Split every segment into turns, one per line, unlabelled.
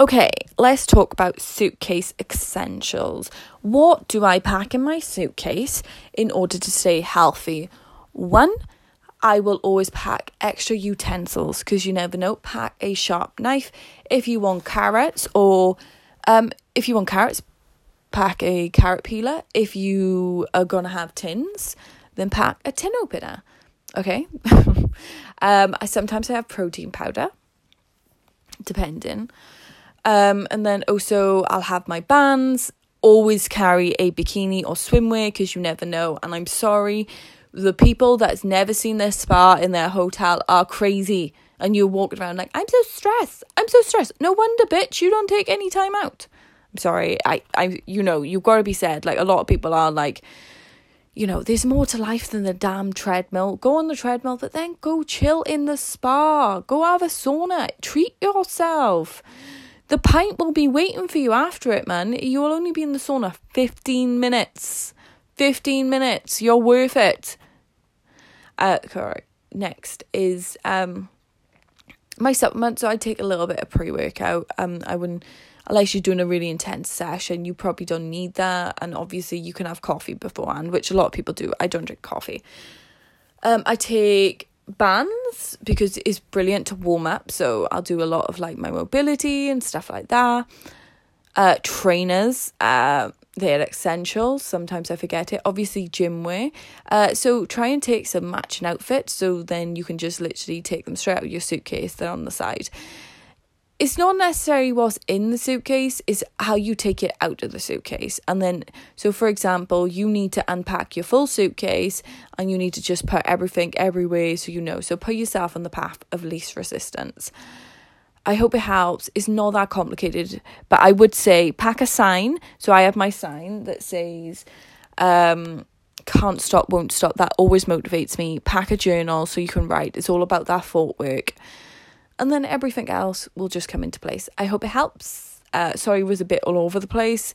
Okay, let's talk about suitcase essentials. What do I pack in my suitcase in order to stay healthy? One, I will always pack extra utensils because you never know. Pack a sharp knife if you want carrots, or um, if you want carrots, pack a carrot peeler. If you are gonna have tins, then pack a tin opener. Okay. um, I sometimes I have protein powder, depending. Um, and then also I'll have my bands. Always carry a bikini or swimwear because you never know. And I'm sorry, the people that's never seen their spa in their hotel are crazy. And you're walking around like, I'm so stressed. I'm so stressed. No wonder, bitch, you don't take any time out. I'm sorry. I, I, you know, you've got to be said. Like a lot of people are like, you know, there's more to life than the damn treadmill. Go on the treadmill, but then go chill in the spa. Go have a sauna. Treat yourself. The pint will be waiting for you after it, man. You will only be in the sauna 15 minutes. 15 minutes. You're worth it. Uh, correct. Next is um my supplements. So I take a little bit of pre workout. Um, I wouldn't unless you're doing a really intense session, you probably don't need that. And obviously, you can have coffee beforehand, which a lot of people do. I don't drink coffee. Um, I take bands because it's brilliant to warm up. So I'll do a lot of like my mobility and stuff like that. Uh, trainers, uh, they're essential. Sometimes I forget it. Obviously, gym wear. Uh, so try and take some matching outfits. So then you can just literally take them straight out of your suitcase. They're on the side it's not necessarily what's in the suitcase, it's how you take it out of the suitcase. And then, so for example, you need to unpack your full suitcase and you need to just put everything everywhere so you know. So put yourself on the path of least resistance. I hope it helps. It's not that complicated, but I would say pack a sign. So I have my sign that says, um, can't stop, won't stop. That always motivates me. Pack a journal so you can write. It's all about that thought work and then everything else will just come into place. I hope it helps. Uh, sorry, it was a bit all over the place.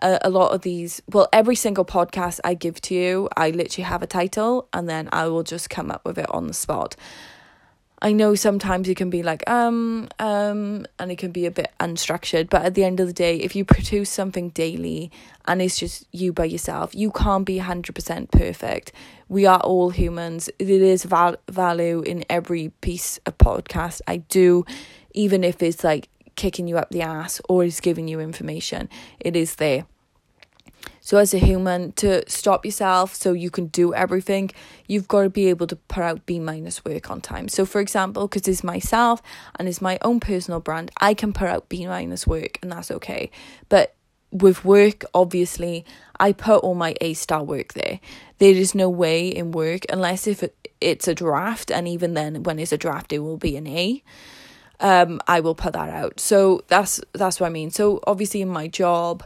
Uh, a lot of these, well, every single podcast I give to you, I literally have a title and then I will just come up with it on the spot. I know sometimes it can be like, um, um, and it can be a bit unstructured, but at the end of the day, if you produce something daily and it's just you by yourself, you can't be 100% perfect. We are all humans. There is val- value in every piece of podcast I do, even if it's like kicking you up the ass or it's giving you information, it is there. So, as a human, to stop yourself so you can do everything, you've got to be able to put out B minus work on time. So, for example, because it's myself and it's my own personal brand, I can put out B minus work and that's okay. But with work, obviously, I put all my A star work there. There is no way in work unless if it's a draft, and even then, when it's a draft, it will be an A. Um, I will put that out. So that's that's what I mean. So obviously, in my job,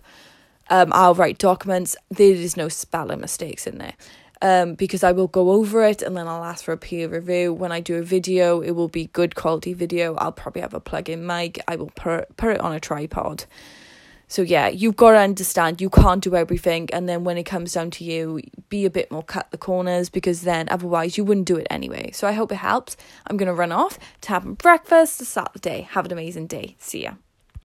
um, I'll write documents. There is no spelling mistakes in there. Um, because I will go over it and then I'll ask for a peer review. When I do a video, it will be good quality video. I'll probably have a plug-in mic. I will put put it on a tripod. So yeah, you've got to understand you can't do everything, and then when it comes down to you, be a bit more cut the corners because then otherwise you wouldn't do it anyway. So I hope it helps. I'm gonna run off to have breakfast to start the day. Have an amazing day. See ya.